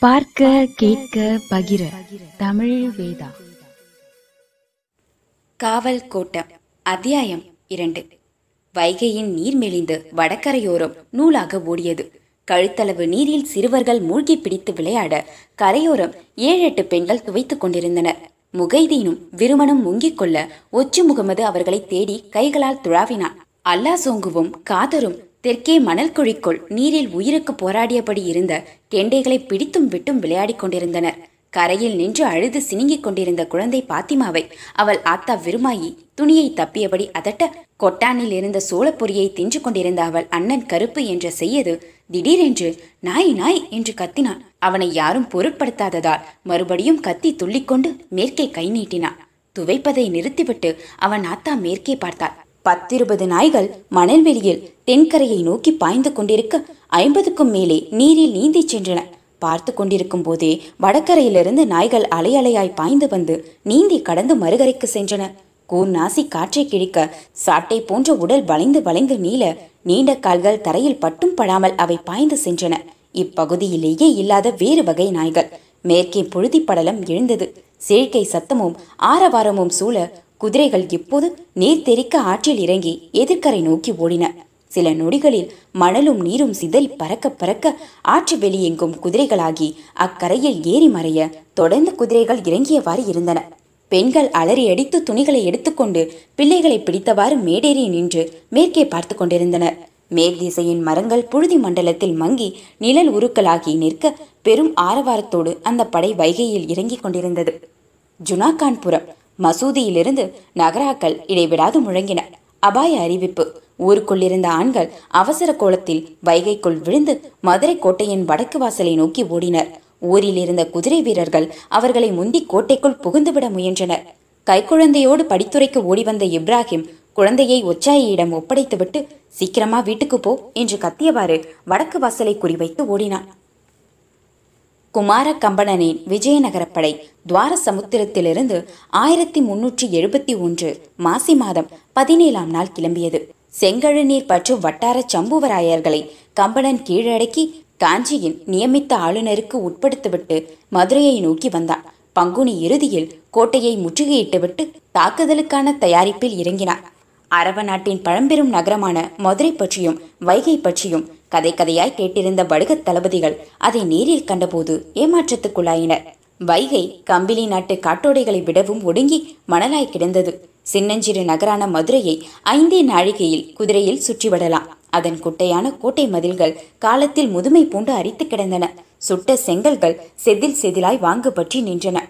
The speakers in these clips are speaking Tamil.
பார்க்க கேட்க பகிர. தமிழ் வேதா. காவல் கோட்டம் அத்தியாயம் இரண்டு. வைகையின் நீர் மெலிந்து வடக்கரையோரம் நூலாக ஓடியது. கழுத்தளவு நீரில் சிறுவர்கள் மூழ்கி பிடித்து விளையாட கரையோரம் ஏழெட்டு பெண்கள் துவைத்துக் கொண்டிருந்தனர். முகைதீனும் விருமனும் முங்கிக் கொள்ள ஒச்சு முகமது அவர்களை தேடி கைகளால் துழாவினான். அல்லா சோங்குவும் காதரும் தெற்கே மணல் குழிக்குள் நீரில் உயிருக்கு போராடியபடி இருந்த கெண்டைகளை பிடித்தும் விட்டும் விளையாடிக் கொண்டிருந்தனர். கரையில் நின்று அழுது சினுங்கிக் கொண்டிருந்த குழந்தை பாத்திமாவை அவள் ஆத்தா விருமாயி துணியை தப்பியபடி அதட்ட கொட்டானில் இருந்த சோளப்பொரியை தின்று கொண்டிருந்த அவள் அண்ணன் கருப்பு என்ற செய்யது திடீரென்று நாய் நாய் என்று கத்தினான். அவனை யாரும் பொருட்படுத்தாததால் மறுபடியும் கத்தி துள்ளிக்கொண்டு மேற்கே கை நீட்டினான். துவைப்பதை நிறுத்திவிட்டு அவன் ஆத்தா மேற்கே பார்த்தாள். பத்திருபது நாய்கள் மணல்வெளியில் தென்கரையை நோக்கி பாய்ந்து கொண்டிருக்க ஐம்பதுக்கும் மேலே நீரில் நீந்தி சென்றன. பார்த்து கொண்டிருக்கும் போதே வடக்கரையிலிருந்து நாய்கள் அலையலையாய் பாய்ந்து வந்து நீந்தி கடந்து மறுகரைக்கு சென்றன. கூர் நாசி காற்றை கிழிக்க சாட்டை போன்ற உடல் வளைந்து வளைந்து நீள நீண்ட கால்கள் தரையில் பட்டும் படாமல் அவை பாய்ந்து சென்றன. இப்பகுதியிலேயே இல்லாத வேறு வகை நாய்கள். மேற்கே புழுதி படலம் எழுந்தது. சேழ்க்கை சத்தமும் ஆரவாரமும் சூழ குதிரைகள் இப்போது நீர் தெறிக்க ஆற்றில் இறங்கி எதிர்க்கரை நோக்கி ஓடின. சில நொடிகளில் மணலும் நீரும் சிதறி பறக்க பறக்க ஆற்று வெளியெங்கும் குதிரைகளாகி அக்கரையில் ஏறி மறைய தொடர்ந்து குதிரைகள் இறங்கியவாறு இருந்தன. பெண்கள் அலறி அடித்து துணிகளை எடுத்துக்கொண்டு பிள்ளைகளை பிடித்தவாறு மேடேறி நின்று மேற்கே பார்த்து கொண்டிருந்தனர். மேற்திசையின் மரங்கள் புழுதி மண்டலத்தில் மங்கி நிழல் உருக்களாகி நிற்க பெரும் ஆரவாரத்தோடு அந்த படை வைகையில் இறங்கிக் கொண்டிருந்தது. ஜுனாகான்புரம் மசூதியிலிருந்து நகராக்கள் இடைவிடாது முழங்கின. அபாய அறிவிப்பு. ஊருக்குள்ளிருந்த ஆண்கள் அவசர கோலத்தில் வைகைக்குள் விழுந்து மதுரை கோட்டையின் வடக்கு வாசலை நோக்கி ஓடினர். ஊரில் இருந்த குதிரை வீரர்கள் அவர்களை முந்தி கோட்டைக்குள் புகுந்துவிட முயன்றனர். கைக்குழந்தையோடு படித்துறைக்கு ஓடிவந்த இப்ராஹிம் குழந்தையை ஒச்சாயியிடம் ஒப்படைத்துவிட்டு சீக்கிரமா வீட்டுக்கு போ என்று கத்தியவாறு வடக்கு வாசலை குறிவைத்து ஓடினான். குமார கம்பணனின் விஜயநகரப்படை துவார சமுத்திரத்திலிருந்து ஆயிரத்தி முன்னூற்றி எழுபத்தி ஒன்று மாசி மாதம் பதினேழாம் நாள் கிளம்பியது. செங்கழு நீர் பற்று வட்டார சம்புவராயர்களை கம்பணன் கீழடக்கி காஞ்சியின் நியமித்த ஆளுநருக்கு உட்படுத்திவிட்டு மதுரையை நோக்கி வந்தான். பங்குனி இறுதியில் கோட்டையை முற்றுகையிட்டுவிட்டு தாக்குதலுக்கான தயாரிப்பில் இறங்கினார் அரப நாட்டின் பழம்பெரும் நகரமான மதுரை பற்றியும் வைகை பற்றியும் கதை கதையாய் கேட்டிருந்த வடுகத் தளபதிகள் அதை நேரில் கண்டபோது ஏமாற்றத்துக்குள்ளாயினர் வைகை கம்பிலி நாட்டு காட்டோடைகளை விடவும் ஒடுங்கி மணலாய் கிடந்தது. சின்னஞ்சிறு நகரான மதுரையை ஐந்தே நாழிகையில் குதிரையில் சுற்றிவிடலாம் அதன் குட்டையான கோட்டை மதில்கள் காலத்தில் முதுமை பூண்டு அரித்து கிடந்தன. சுட்ட செங்கல்கள் செதில் செதிலாய் வாங்கு பற்றி நின்றன.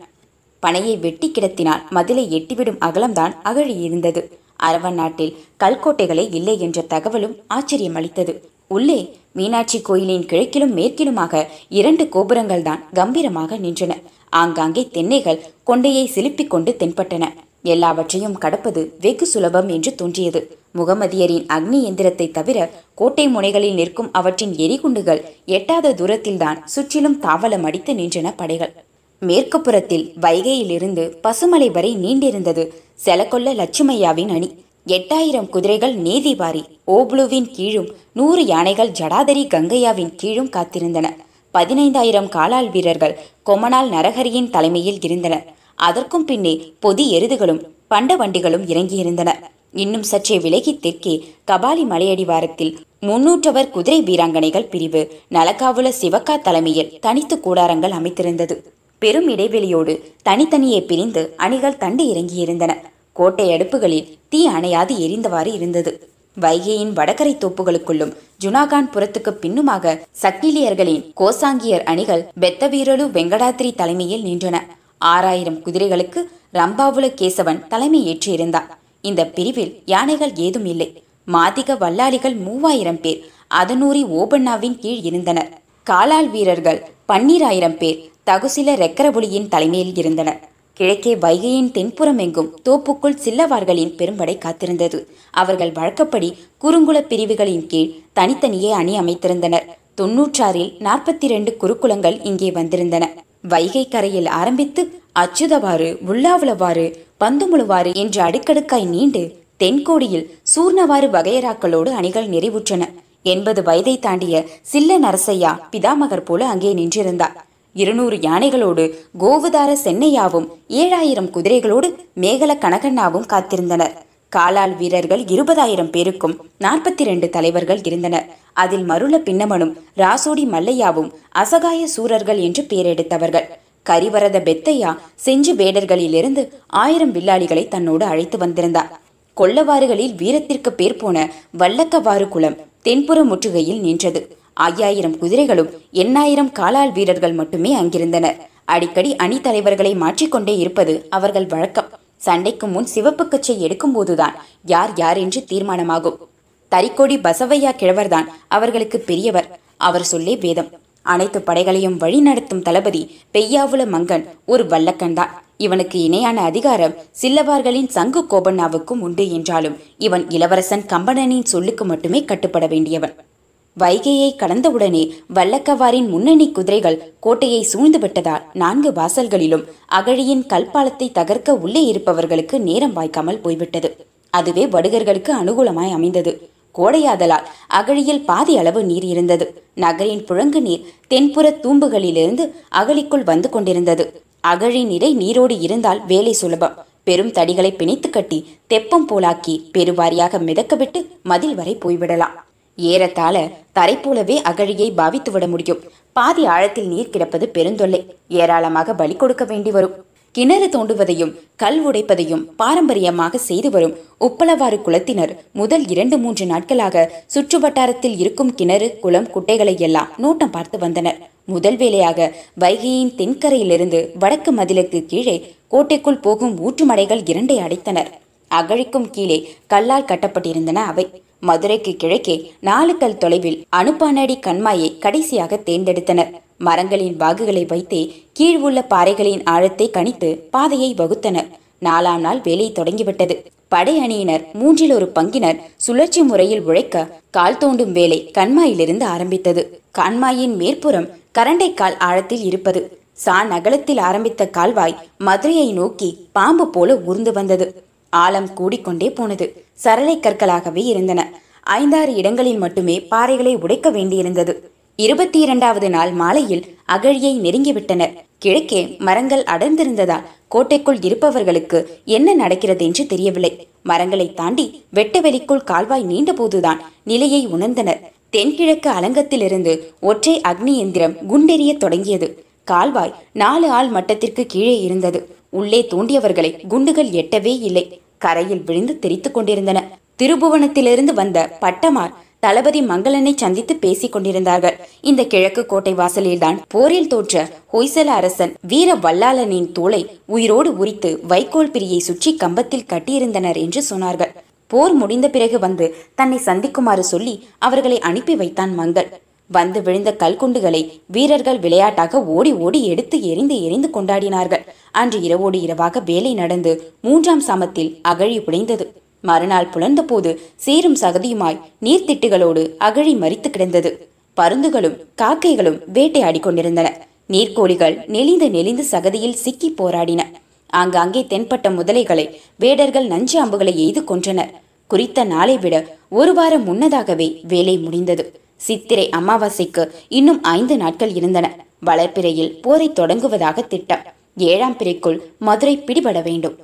பனையை வெட்டி கிடத்தினால் மதிலை எட்டிவிடும் அகலம்தான் அகழி இருந்தது அரவன் நாட்டில் கல்கோட்டைகளே இல்லை என்ற தகவலும் ஆச்சரியமளித்தது. உள்ளே மீனாட்சி கோயிலின் கிழக்கிலும் மேற்கிலுமாக இரண்டு கோபுரங்கள் தான் கம்பீரமாக நின்றன. ஆங்காங்கே தென்னைகள் கொண்டையை சிலுப்பிக் கொண்டு தென்பட்டன. எல்லாவற்றையும் கடப்பது வெகு சுலபம் என்று தோன்றியது. முகமதியரின் அக்னி எந்திரத்தை தவிர கோட்டை முனைகளில் நிற்கும் அவற்றின் எரிகுண்டுகள் எட்டாத தூரத்தில்தான் சுற்றிலும் தாவலம் அடித்து நின்றன படைகள். மேற்கு புறத்தில் வைகையிலிருந்து பசுமலை வரை நீண்டிருந்தது செலக்கொல்ல லட்சுமையாவின் அணி. எட்டாயிரம் குதிரைகள் நீதிபாரி ஓப்ளுவின் கீழும் நூறு யானைகள் ஜடாதரி கங்கையாவின் கீழும் காத்திருந்தன. பதினைந்தாயிரம் காலால் வீரர்கள் கொமனால் நரஹரியின் தலைமையில் இருந்தனர். அதற்கும் பின்னே பொதி எருதுகளும் பண்ட வண்டிகளும் இறங்கியிருந்தன. இன்னும் சற்றே விலகி தெற்கே கபாலி மலையடிவாரத்தில் முன்னூற்றவர் குதிரை வீராங்கனைகள் பிரிவு நலக்காவுல சிவக்கா தலைமையில் தனித்து கூடாரங்கள் அமைத்திருந்தது. பெரும் இடைவெளியோடு தனித்தனியே பிரிந்து அணிகள் தண்டு இறங்கியிருந்தன. கோட்டை அடுப்புகளில் தீ அணையாது எரிந்தவாறு இருந்தது. வைகையின் வடகரை தோப்புகளுக்குள்ளும் ஜுனாகான் புறத்துக்கு பின்னுமாக சக்கிலியர்களின் கோசாங்கியர் அணிகள் பெத்தவீரலு வெங்கடாத்திரி தலைமையில் நின்றன. ஆறாயிரம் குதிரைகளுக்கு ரம்பாவுல கேசவன் தலைமை ஏற்றிருந்தார். இந்த பிரிவில் யானைகள் ஏதும் இல்லை. மாதிக வல்லாளிகள் மூவாயிரம் பேர் அதனூரி ஓபண்ணாவின் கீழ் இருந்தனர். காலால் வீரர்கள் பன்னீராயிரம் பேர் தகுசில ரெக்கரபுலியின் தலைமையில் இருந்தனர். கிழக்கே வைகையின் தென்புறம் எங்கும் தோப்புக்குள் சில்லவார்களின் பெரும்படை காத்திருந்தது. அவர்கள் வழக்கப்படி குறுங்குல பிரிவுகளின் கீழ் தனித்தனியே அணி அமைத்திருந்தனர். தொன்னூற்றாறில் நாற்பத்தி ரெண்டு குருக்குலங்கள் இங்கே வந்திருந்தன. வைகை கரையில் ஆரம்பித்து அச்சுதவாறு உள்ளாவுளவாறு பந்துமுழுவாறு என்று அடுக்கடுக்காய் நீண்டு தென்கோடியில் சூர்ணவாறு வகையராக்களோடு அணிகள் நிறைவுற்றன. எண்பது வயதை தாண்டிய சில்ல நரசையா பிதாமகர் போல அங்கே நின்றிருந்தார். இருநூறு யானைகளோடு கோவுதார சென்னையாவும் ஏழாயிரம் குதிரைகளோடு மேகல கனகண்ணாவும் காத்திருந்தனர். காலால் வீரர்கள் இருபதாயிரம் பேருக்கும் நாற்பத்தி ரெண்டு தலைவர்கள் இருந்தனர். அதில் மருள பின்னமனும் ராசோடி மல்லையாவும் அசகாய சூரர்கள் என்று பெயரெடுத்தவர்கள். கரிவரத பெத்தையா செஞ்சு வேடர்களிலிருந்து ஆயிரம் வில்லாளிகளை தன்னோடு அழைத்து வந்திருந்தார். கொள்ளவாறுகளில் வீரத்திற்கு பேர் போன வல்லக்கவாறு குளம் தென்புற முற்றுகையில் நின்றது. ஐயாயிரம் குதிரைகளும் எண்ணாயிரம் காலால் வீரர்கள் மட்டுமே அங்கிருந்தனர். அடிக்கடி அணி தலைவர்களை மாற்றிக்கொண்டே இருப்பது அவர்கள் வழக்கம். சண்டைக்கு முன் சிவப்பு கச்சை எடுக்கும்போதுதான் யார் யார் என்று தீர்மானமாகும். தரிக்கோடி பசவையா கிழவர்தான் அவர்களுக்கு பெரியவர். அவர் சொல்லே வேதம் அனைத்து படைகளையும் வழிநடத்தும் தளபதி பெய்யாவுல மங்கன் ஒரு வல்லக்கன்தான் இவனுக்கு இணையான அதிகாரம் சில்லவார்களின் சங்கு கோபண்ணாவுக்கும் உண்டு என்றாலும் இவன் இளவரசன் கம்பனனின் சொல்லுக்கு மட்டுமே கட்டுப்பட வேண்டியவன். வைகையை கடந்தவுடனே வல்லக்கவாரின் முன்னணி குதிரைகள் கோட்டையை சூழ்ந்து விட்டதால் நான்கு வாசல்களிலும் அகழியின் கல்பாலத்தை தகர்க்க உள்ளே இருப்பவர்களுக்கு நேரம் வாய்க்காமல் போய்விட்டது. அதுவே வடுகர்களுக்கு அனுகூலமாய் அமைந்தது. கோடையாதலால் அகழியில் பாதி அளவு நீர் இருந்தது. நகரின் புழங்கு நீர் தென்புற தூம்புகளிலிருந்து அகழிக்குள் வந்து கொண்டிருந்தது. அகழி நிறை நீரோடு இருந்தால் வேலை சுலபம். பெரும் தடிகளை பிணைத்து கட்டி தெப்பம் போலாக்கி பெருவாரியாக மிதக்கவிட்டு மதில் வரை போய்விடலாம். ஏறத்தாழ தரை போலவே அகழியை பாவித்து விட முடியும். பாதி ஆழத்தில் நீர் கிடப்பது பெருந்தொல்லை. ஏராளமாக பலி கொடுக்க வேண்டி வரும் கிணறு தோண்டுவதையும் கல் உடைப்பதையும் பாரம்பரியமாக செய்து வரும் உப்பளவாறு குளத்தினர் முதல் இரண்டு மூன்று நாட்களாக சுற்று வட்டாரத்தில் இருக்கும் கிணறு குளம் குட்டைகளை எல்லாம் நோட்டம் பார்த்து வந்தனர். முதல் வேளையாக வைகையின் தென்கரையிலிருந்து வடக்கு மதிலுக்கு கீழே கோட்டைக்குள் போகும் ஊற்றுமடைகள் இரண்டை அடைத்தனர். அகழிக்கும் கீழே கல்லால் கட்டப்பட்டிருந்தன அவை. மதுரைக்கு கிழக்கே நாலு கல் தொலைவில் அனுப்பானடி கண்மாயை கடைசியாக தேர்ந்தெடுத்தனர். மரங்களின் வாகுகளை வைத்தே கீழ் உள்ள பாறைகளின் ஆழத்தை கணித்து பாதையை வகுத்தனர். நாலாம் நாள் வேலை தொடங்கிவிட்டது. படை அணியினர் மூன்றில் ஒரு பங்கினர் சுழற்சி முறையில் உழைக்க கால் தோண்டும் வேலை கண்மாயிலிருந்து ஆரம்பித்தது. கண்மாயின் மேற்புறம் கரண்டை கால் ஆழத்தில் இருப்பது. சான் அகலத்தில் ஆரம்பித்த கால்வாய் மதுரையை நோக்கி பாம்பு போல ஊர்ந்து வந்தது. ஆழம் கூடிக்கொண்டே போனது. சரளை கற்களாகவே இருந்தன. ஐந்தாறு இடங்களில் மட்டுமே பாறைகளை உடைக்க வேண்டியிருந்தது. இருபத்தி இரண்டாவது நாள் மாலையில் அகழியை நெருங்கிவிட்டனர். கிழக்கே மரங்கள் அடர்ந்திருந்ததால் கோட்டைக்குள் இருப்பவர்களுக்கு என்ன நடக்கிறது என்று தெரியவில்லை. மரங்களை தாண்டி வெட்டவெளிக்குள் கால்வாய் நீண்டபோதுதான் நிலையை உணர்ந்தனர். தென்கிழக்கு அலங்கத்திலிருந்து ஒற்றை அக்னி எந்திரம் குண்டெறிய தொடங்கியது. கால்வாய் நாலு ஆள் மட்டத்திற்கு கீழே இருந்தது. உள்ளே தூண்டியவர்களை குண்டுகள் எட்டவே இல்லை. கரையில் விழுந்து தெரித்துக் கொண்டிருந்தன. திருபுவனத்திலிருந்து வந்த பட்டமார் தளபதி மங்களனை சந்தித்து பேசிக் கொண்டிருந்தார்கள். இந்த கிழக்கு கோட்டை வாசலில்தான் போரில் தோற்ற ஹொய்சல அரசன் வீர வல்லாளனின் தோலை உயிரோடு உரித்து வைக்கோல் பிரியை சுற்றி கம்பத்தில் கட்டியிருந்தனர் என்று சொன்னார்கள். போர் முடிந்த பிறகு வந்து தன்னை சந்திக்குமாறு சொல்லி அவர்களை அனுப்பி வைத்தான் மங்கள். வந்து விழுந்த கல்குண்டுகளை வீரர்கள் விளையாட்டாக ஓடி ஓடி எடுத்து எரிந்து எரிந்து கொண்டாடினார்கள். அன்று இரவோடு இரவாக வேலை நடந்து மூன்றாம் சமத்தில் அகழி உடைந்தது மறுநாள் புலர்ந்தபோது சேரும் சகதியுமாய் நீர்த்திட்டுகளோடு அகழி மறித்து கிடந்தது. பருந்துகளும் காக்கைகளும் வேட்டையாடி கொண்டிருந்தன. நீர்க்கோழிகள் நெளிந்து நெளிந்து சகதியில் சிக்கி போராடின. ஆங்காங்கே தென்பட்ட முதலைகளை வேடர்கள் நஞ்சு அம்புகளை எய்து கொன்றனர். குறித்த நாளை விட ஒரு வாரம் முன்னதாகவே வேலை முடிந்தது. சித்திரை அமாவாசைக்கு இன்னும் ஐந்து நாட்கள் இருந்தன. வளர்ப்பிறையில் போரை தொடங்குவதாக திட்டம். ஏழாம் பிறைக்குள் மதுரை பிடிபட வேண்டும்.